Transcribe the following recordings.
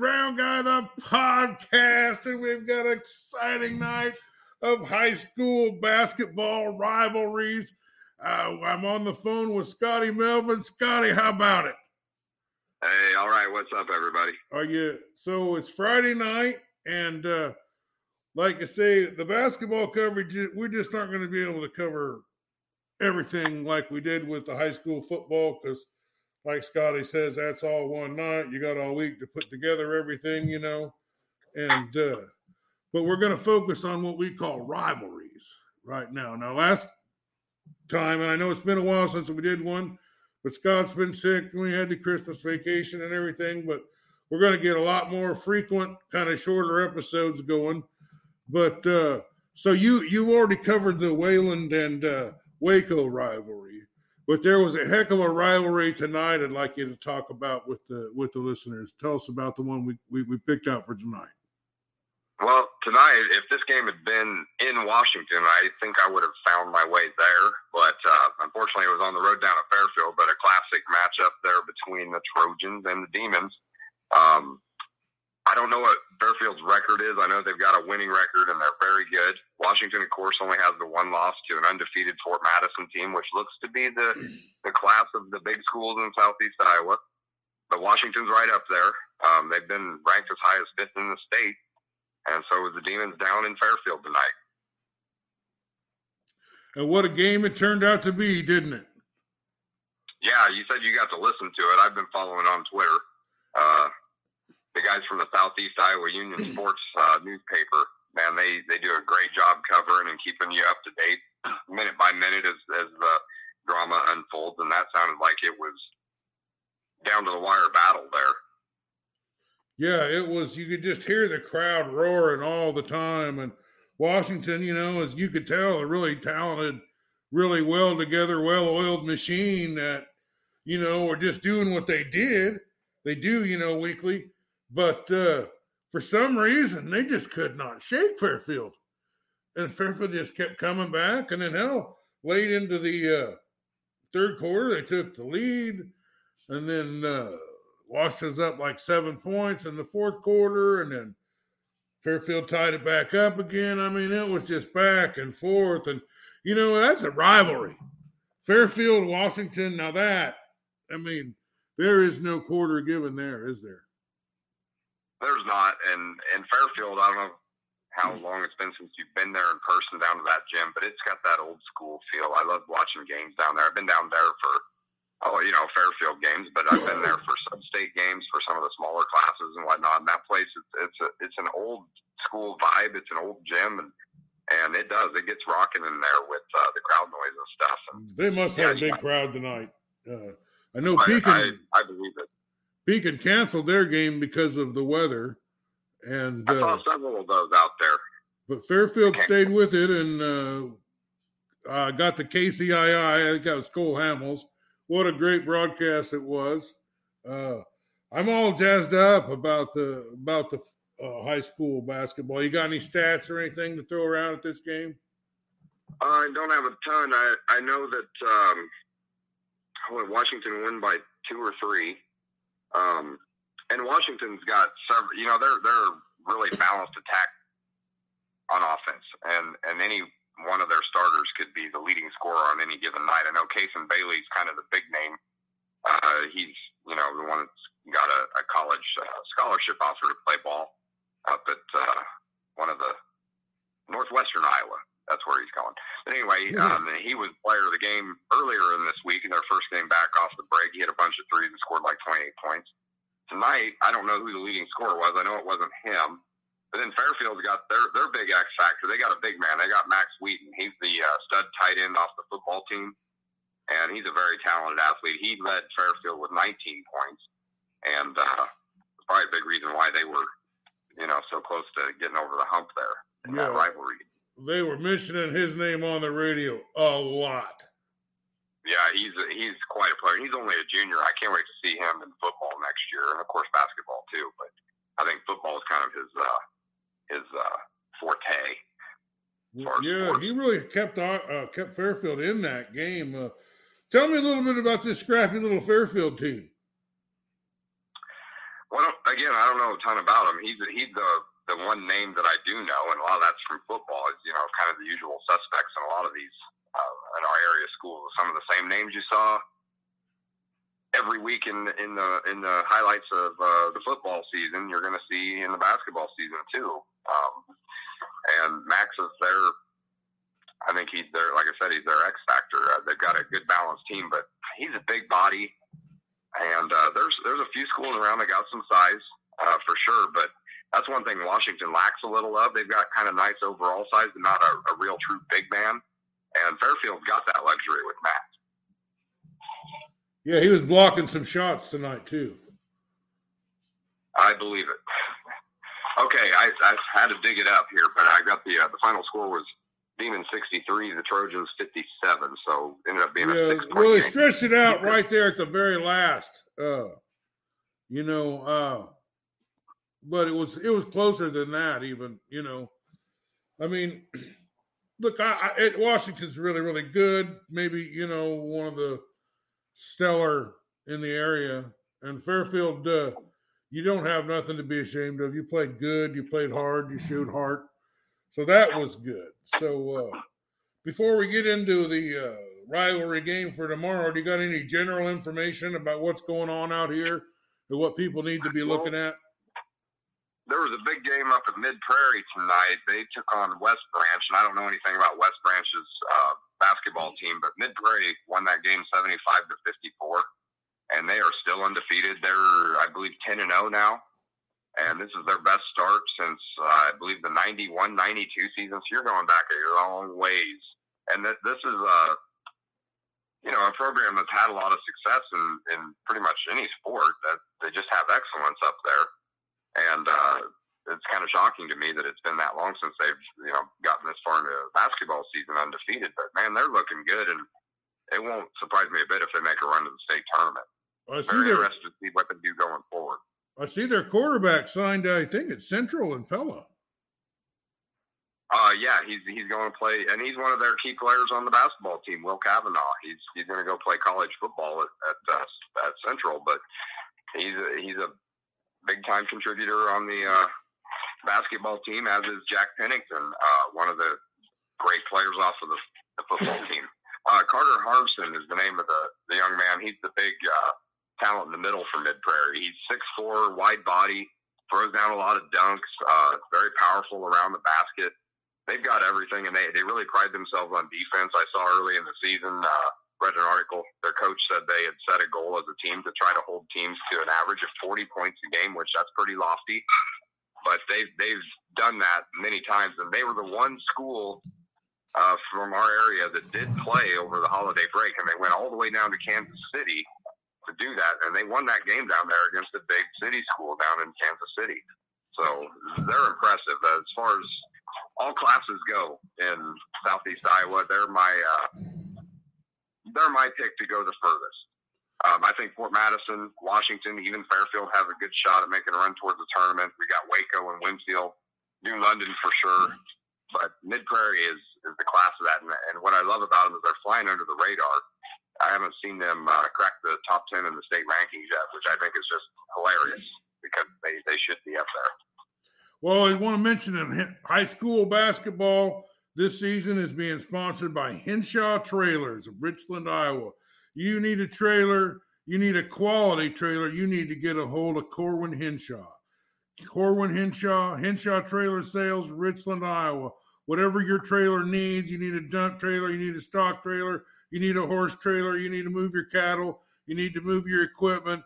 Round Guy the podcast, and we've got an exciting night of high school basketball rivalries. Uh, I'm on the phone with Scotty Melvin. Scotty, how about it? Hey, all right. What's up, everybody? Are you so? It's Friday night, and uh, like I say, the basketball coverage we just aren't going to be able to cover everything like we did with the high school football because like Scotty says, that's all one night. You got all week to put together everything, you know. And uh but we're going to focus on what we call rivalries right now. Now, last time, and I know it's been a while since we did one, but Scott's been sick and we had the Christmas vacation and everything. But we're going to get a lot more frequent, kind of shorter episodes going. But uh so you you've already covered the Wayland and uh, Waco rivalry. But there was a heck of a rivalry tonight. I'd like you to talk about with the with the listeners. Tell us about the one we, we, we picked out for tonight. Well, tonight, if this game had been in Washington, I think I would have found my way there. But uh, unfortunately, it was on the road down to Fairfield. But a classic matchup there between the Trojans and the Demons. Um, I don't know what Fairfield's record is. I know they've got a winning record and they're very good. Washington, of course, only has the one loss to an undefeated Fort Madison team, which looks to be the the class of the big schools in Southeast Iowa. But Washington's right up there. Um, they've been ranked as high as fifth in the state, and so is the Demons down in Fairfield tonight. And what a game it turned out to be, didn't it? Yeah, you said you got to listen to it. I've been following on Twitter. Uh, the guys from the Southeast Iowa Union Sports uh, newspaper, man, they they do a great job covering and keeping you up to date minute by minute as as the drama unfolds. And that sounded like it was down to the wire battle there. Yeah, it was. You could just hear the crowd roaring all the time, and Washington, you know, as you could tell, a really talented, really well together, well oiled machine that, you know, were just doing what they did. They do, you know, weekly but uh, for some reason, they just could not shake Fairfield. And Fairfield just kept coming back. And then, hell, late into the uh, third quarter, they took the lead. And then uh, Washington's up like seven points in the fourth quarter. And then Fairfield tied it back up again. I mean, it was just back and forth. And, you know, that's a rivalry. Fairfield, Washington, now that, I mean, there is no quarter given there, is there? There's not, and in Fairfield, I don't know how long it's been since you've been there in person down to that gym, but it's got that old school feel. I love watching games down there. I've been down there for oh, you know, Fairfield games, but I've been there for some state games for some of the smaller classes and whatnot. And that place, it's it's a, it's an old school vibe. It's an old gym, and and it does it gets rocking in there with uh, the crowd noise and stuff. And, they must have a big yeah. crowd tonight. Uh, I know I, Pekin. I, I. Pekin canceled their game because of the weather, and I saw uh, several of those out there. But Fairfield stayed with it and uh, uh, got the KCII. I think that was Cole Hamels. What a great broadcast it was! Uh, I'm all jazzed up about the about the uh, high school basketball. You got any stats or anything to throw around at this game? I don't have a ton. I I know that um, Washington won by two or three. Um, and Washington's got several. You know, they're they're really balanced attack on offense, and and any one of their starters could be the leading scorer on any given night. I know Kason Bailey's kind of the big name. Uh, he's you know the one that's got a, a college uh, scholarship offer to play ball up at uh, one of the northwestern Iowa. That's where he's going. But anyway, um, he was player of the game earlier in this week in their first game back off the break. He had a bunch of threes and scored like 28 points. Tonight, I don't know who the leading scorer was. I know it wasn't him. But then Fairfield's got their their big X factor. They got a big man. They got Max Wheaton. He's the uh, stud tight end off the football team, and he's a very talented athlete. He led Fairfield with 19 points, and uh, probably a big reason why they were you know, so close to getting over the hump there in Yeah. that rivalry. They were mentioning his name on the radio a lot. Yeah, he's a, he's quite a player. He's only a junior. I can't wait to see him in football next year, and of course basketball too. But I think football is kind of his uh, his uh, forte. Yeah, he really kept uh, kept Fairfield in that game. Uh, tell me a little bit about this scrappy little Fairfield team. Well, again, I don't know a ton about him. He's he's the the one name that I do know, and a lot of that's from football. Is you know kind of the usual suspects in a lot of these uh, in our area schools. Some of the same names you saw every week in in the in the highlights of uh, the football season, you're going to see in the basketball season too. Um, and Max is their. I think he's their, like I said, he's their X factor. Uh, they've got a good balanced team, but he's a big body, and uh, there's there's a few schools around that got some size uh, for sure. But that's one thing Washington lacks a little of. They've got kind of nice overall size, but not a, a real true big man. And Fairfield's got that luxury with Matt. Yeah, he was blocking some shots tonight too. I believe it. Okay, I, I had to dig it up here, but I got the uh, the final score was Demon 63, the Trojans 57. So ended up being a six point well, he stretched it out right there at the very last. Uh, you know, uh, but it was it was closer than that. Even you know, I mean, look, I, I Washington's really really good. Maybe you know one of the stellar in the area, and Fairfield. Uh, you don't have nothing to be ashamed of. You played good. You played hard. You showed heart. So that was good. So uh, before we get into the uh, rivalry game for tomorrow, do you got any general information about what's going on out here and what people need to be looking at? There was a big game up at Mid Prairie tonight. They took on West Branch, and I don't know anything about West Branch's uh, basketball team, but Mid Prairie won that game 75 to 54, and they are still undefeated. They're, I believe, 10 and 0 now, and this is their best start since uh, I believe the 91 92 season. So you're going back a long ways, and that this is a you know a program that's had a lot of success in, in pretty much any sport. That they just have excellence up there and uh, it's kind of shocking to me that it's been that long since they've you know gotten this far into basketball season undefeated. But man, they're looking good, and it won't surprise me a bit if they make a run to the state tournament. I see Very their interested to see what they do going forward. I see their quarterback signed. I think it's Central and Pella. Uh, yeah, he's he's going to play, and he's one of their key players on the basketball team. Will Kavanaugh. He's he's going to go play college football at at, uh, at Central, but he's a, he's a big time contributor on the uh, basketball team, as is Jack Pennington, uh, one of the great players off of the, the football team. Uh, Carter Harmson is the name of the, the young man. He's the big uh, talent in the middle for Mid Prairie. He's six four, wide body, throws down a lot of dunks, uh, very powerful around the basket. They've got everything, and they, they really pride themselves on defense. I saw early in the season, uh, read an article. Their coach said they had set a goal as a team to try to hold teams to an average of 40 points a game, which that's pretty lofty. But they've they've done that many times, and they were the one school uh, from our area that did play over the holiday break, and they went all the way down to Kansas City to do that, and they won that game down there against a big city school down in Kansas City. So they're impressive as far as all classes go in Southeast Iowa. They're my uh, they're my pick to go the furthest. Um, I think Fort Madison, Washington, even Fairfield have a good shot at making a run towards the tournament. We got Waco and Winfield, New London for sure, but Mid Prairie is is the class of that. And, and what I love about them is they're flying under the radar. I haven't seen them uh, crack the top ten in the state rankings yet, which I think is just hilarious because they they should be up there. Well, I want to mention hi- high school basketball this season is being sponsored by Henshaw Trailers of Richland, Iowa. You need a trailer, you need a quality trailer, you need to get a hold of Corwin Henshaw. Corwin Henshaw, Henshaw Trailer Sales, Richland, Iowa. Whatever your trailer needs, you need a dump trailer, you need a stock trailer, you need a horse trailer, you need to move your cattle, you need to move your equipment.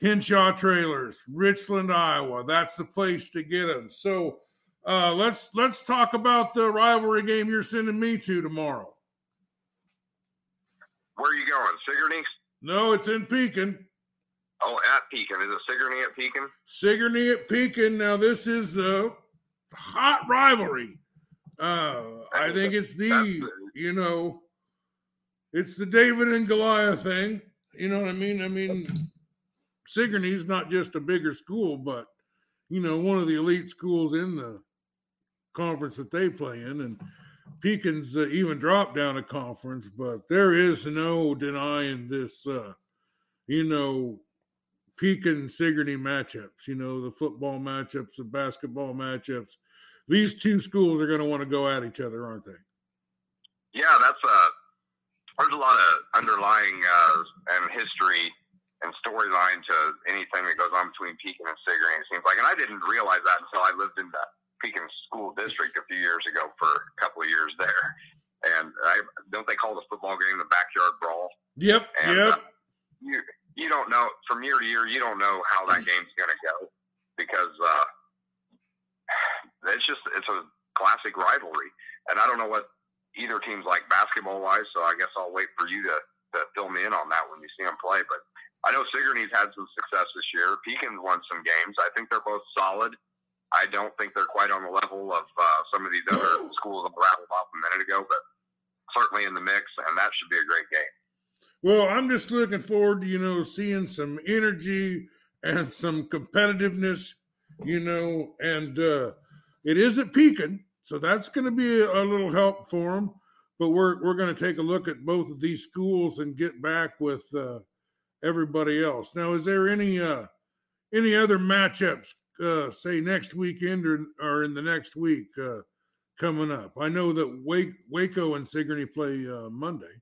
Henshaw Trailers, Richland, Iowa. That's the place to get them. So uh, let's let's talk about the rivalry game you're sending me to tomorrow. Where are you going, Sigourney? No, it's in Pekin. Oh, at Pekin. Is it Sigourney at Pekin? Sigourney at Pekin. Now this is a hot rivalry. Uh, I think it's the you know, it's the David and Goliath thing. You know what I mean? I mean, Sigourney's not just a bigger school, but you know, one of the elite schools in the conference that they play in, and Pekin's uh, even dropped down a conference. But there is no denying this. Uh, you know, Pekin Sigourney matchups. You know, the football matchups, the basketball matchups. These two schools are going to want to go at each other, aren't they? Yeah, that's a. Uh, there's a lot of underlying uh, and history and storyline to anything that goes on between Pekin and Sigourney. It seems like, and I didn't realize that until I lived in the Pekin School District a few years ago for a couple of years there. And I don't they call the football game the backyard brawl? Yep. And, yep. Uh, you you don't know from year to year. You don't know how that game's going to go because uh, it's just it's a classic rivalry, and I don't know what either team's like basketball wise. So I guess I'll wait for you to to fill me in on that when you see them play. But I know Sigourney's had some success this year. Pekin's won some games. I think they're both solid. I don't think they're quite on the level of uh, some of these other schools that rattled off a minute ago, but certainly in the mix, and that should be a great game. Well, I'm just looking forward to, you know, seeing some energy and some competitiveness, you know, and uh, it is at Pekin, so that's going to be a, a little help for them. But we're we're going to take a look at both of these schools and get back with uh, everybody else. Now, is there any uh, any other matchups, uh, say next weekend or, or in the next week uh, coming up? I know that Wake, Waco and Sigourney play uh, Monday.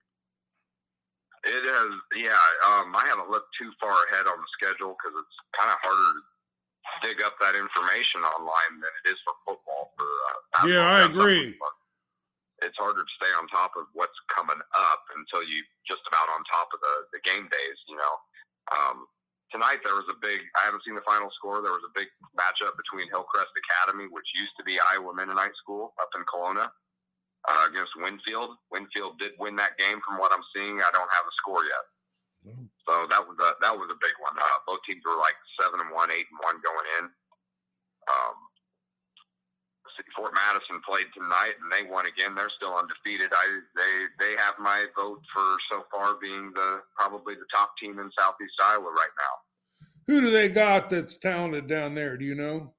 It has, yeah. Um, I haven't looked too far ahead on the schedule because it's kind of harder to dig up that information online than it is for football. For uh, yeah, I agree it's harder to stay on top of what's coming up until you just about on top of the, the game days, you know. Um, tonight there was a big, I haven't seen the final score, there was a big matchup between Hillcrest Academy, which used to be Iowa Mennonite School up in Kalona, uh, against Winfield. Winfield did win that game from what I'm seeing. I don't have a score yet. Mm. So that was a, that was a big one. Uh, both teams were like seven and one, eight and one going in. Um, Fort Madison played tonight and they won again. They're still undefeated. I they they have my vote for so far being the probably the top team in Southeast Iowa right now. Who do they got that's talented down there? Do you know?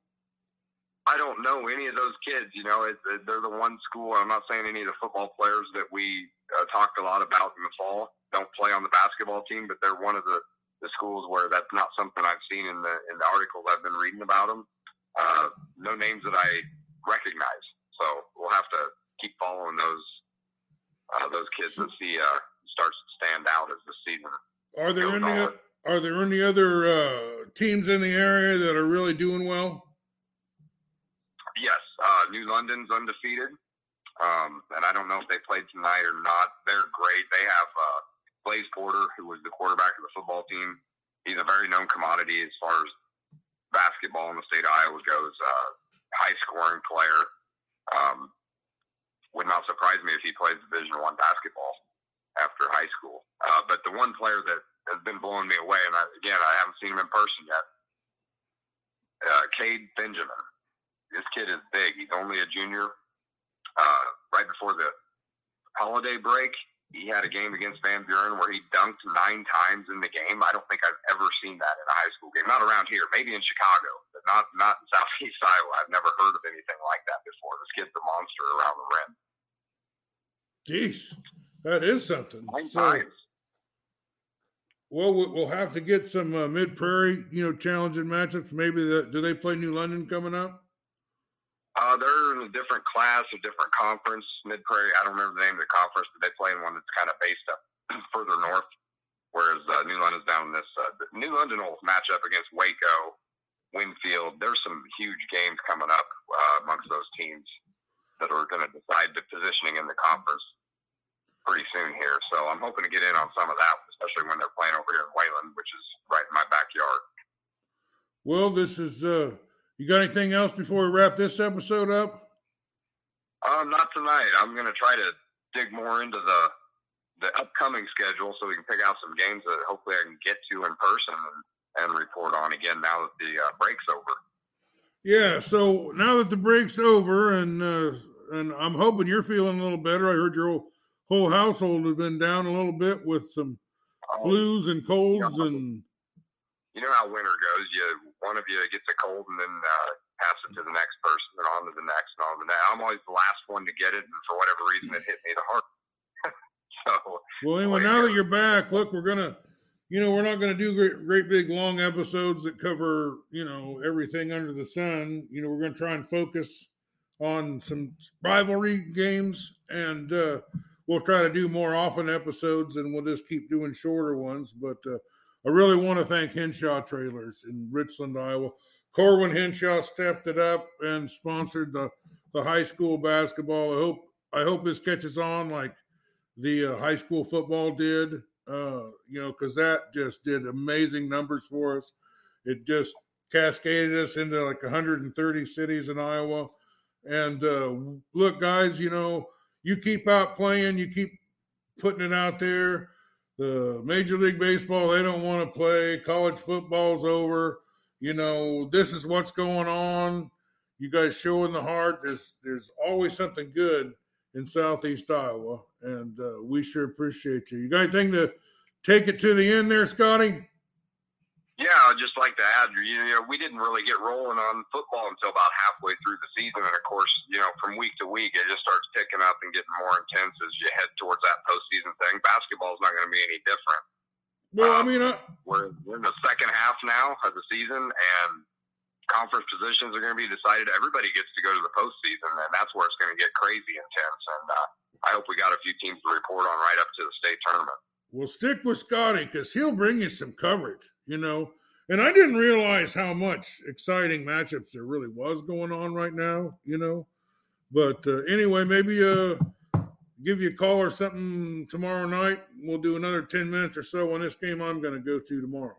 I don't know any of those kids. You know, it, it, they're the one school. I'm not saying any of the football players that we uh, talked a lot about in the fall don't play on the basketball team, but they're one of the, the schools where that's not something I've seen in the in the articles I've been reading about them. Uh, no names that I recognize. So we'll have to keep following those uh, those kids to see uh, starts to stand out as the season. Are there any on. Are there any other uh, teams in the area that are really doing well? Yes, uh, New London's undefeated, um, and I don't know if they played tonight or not. They're great. They have uh, Blaze Porter, who was the quarterback of the football team. He's a very known commodity as far as basketball in the state of Iowa goes. Uh, high scoring player. Um, would not surprise me if he plays Division One basketball after high school. Uh, but the one player that has been blowing me away, and I, again, I haven't seen him in person yet. Uh, Cade Benjamin. This kid is big. He's only a junior. Uh, right before the holiday break, he had a game against Van Buren where he dunked nine times in the game. I don't think I've ever seen that in a high school game. Not around here, maybe in Chicago, but not not in Southeast Iowa. I've never heard of anything like that before. This kid's a monster around the rim. Jeez, that is something. Nine so, times. Well, we'll have to get some uh, mid prairie, you know, challenging matchups. Maybe the, do they play New London coming up? Uh, they're in a different class, a different conference. Mid Prairie, I don't remember the name of the conference, but they play in one that's kind of based up further north. Whereas uh, New London's down this. Uh, New London will match up against Waco, Winfield. There's some huge games coming up uh, amongst those teams that are going to decide the positioning in the conference pretty soon here. So I'm hoping to get in on some of that, especially when they're playing over here in Wayland, which is right in my backyard. Well, this is uh, you got anything else before we wrap this episode up? Um, not tonight. I'm going to try to dig more into the the upcoming schedule so we can pick out some games that hopefully I can get to in person and and report on again now that the uh, break's over. Yeah, so now that the break's over, and uh, and I'm hoping you're feeling a little better. I heard your whole, whole household has been down a little bit with some Um, flus and colds, and you know how winter goes. You one of you gets a cold and then uh, pass it to the next person, and on to the next, and on to the next. I'm always the last one to get it, and for whatever reason, it hit me the hardest. so well, anyway, now that you're back, look, we're gonna, you know, we're not gonna do great, great big long episodes that cover, you know, everything under the sun. You know, we're gonna try and focus on some rivalry games, and uh, we'll try to do more often episodes, and we'll just keep doing shorter ones. But uh, I really want to thank Henshaw Trailers in Richland, Iowa. Corwin Henshaw stepped it up and sponsored the the high school basketball. I hope I hope this catches on like the uh, high school football did. Uh, you know, because that just did amazing numbers for us. It just cascaded us into like 130 cities in Iowa. And uh, look, guys, you know, you keep out playing, you keep putting it out there. The Major League Baseball, they don't want to play. College football's over. You know, this is what's going on. You guys showing the heart. There's there's always something good in Southeast Iowa, and uh, we sure appreciate you. You got anything to take it to the end there, Scotty? Yeah, I'd just like to add, you know, we didn't really get rolling on football until about halfway through the season, and of course, you know, from week to week, it just starts picking up and getting more intense as you head towards that postseason thing. Basketball's not going to be any different. Well, I Um, mean, I, We're, we're in the second half now of the season, and conference positions are going to be decided. Everybody gets to go to the postseason, and that's where it's going to get crazy intense. And uh, I hope we got a few teams to report on right up to the state tournament. We'll stick with Scotty because he'll bring you some coverage, you know. And I didn't realize how much exciting matchups there really was going on right now, you know. But uh, anyway, maybe uh, give you a call or something tomorrow night. We'll do another 10 minutes or so on this game I'm going to go to tomorrow.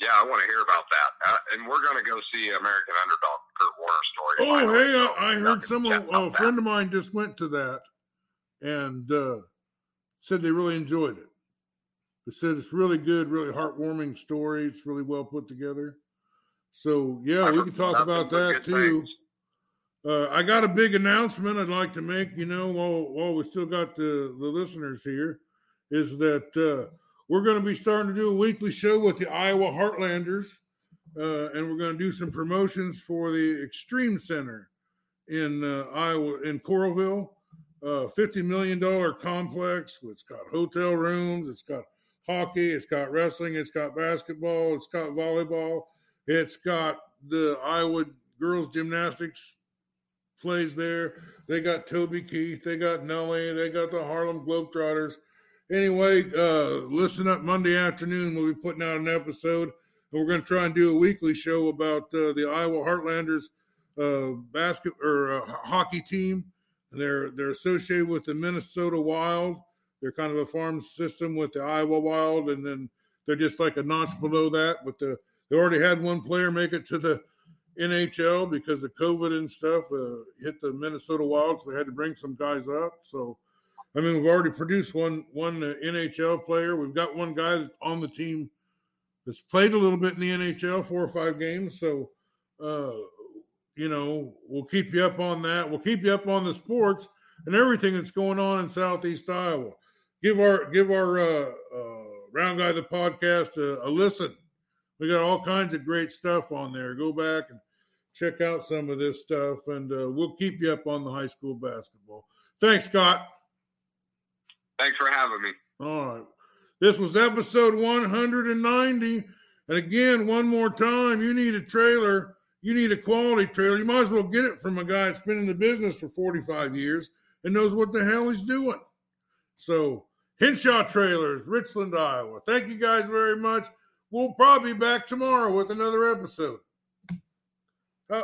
Yeah, I want to hear about that. Uh, and we're going to go see American Underdog, Kurt Warner story. Oh, hey, I, I heard gonna some chat a that. friend of mine just went to that and uh, said they really enjoyed it. They said it's really good, really heartwarming story. It's really well put together. So yeah, we can talk about that too. Uh, I got a big announcement I'd like to make. You know, while while we still got the the listeners here, is that uh, we're going to be starting to do a weekly show with the Iowa Heartlanders, uh, and we're going to do some promotions for the Extreme Center in uh, Iowa in Coralville. Uh, Fifty million dollar complex. It's got hotel rooms. It's got hockey. It's got wrestling. It's got basketball. It's got volleyball. It's got the Iowa girls gymnastics plays there. They got Toby Keith. They got Nelly. They got the Harlem Globetrotters. Anyway, uh, listen up Monday afternoon. We'll be putting out an episode, and we're going to try and do a weekly show about uh, the Iowa Heartlanders uh, basket or uh, hockey team. They're they're associated with the Minnesota Wild. They're kind of a farm system with the Iowa Wild, and then they're just like a notch below that. But the they already had one player make it to the NHL because of COVID and stuff uh, hit the Minnesota Wild, so they had to bring some guys up. So, I mean, we've already produced one one uh, NHL player. We've got one guy on the team that's played a little bit in the NHL, four or five games. So, uh, you know, we'll keep you up on that. We'll keep you up on the sports and everything that's going on in Southeast Iowa. Give our give our uh, uh, Round Guy the podcast a, a listen. We got all kinds of great stuff on there. Go back and check out some of this stuff, and uh, we'll keep you up on the high school basketball. Thanks, Scott. Thanks for having me. All right. This was episode 190. And again, one more time, you need a trailer. You need a quality trailer. You might as well get it from a guy that's been in the business for 45 years and knows what the hell he's doing. So, Henshaw Trailers, Richland, Iowa. Thank you guys very much. We'll probably be back tomorrow with another episode. Uh,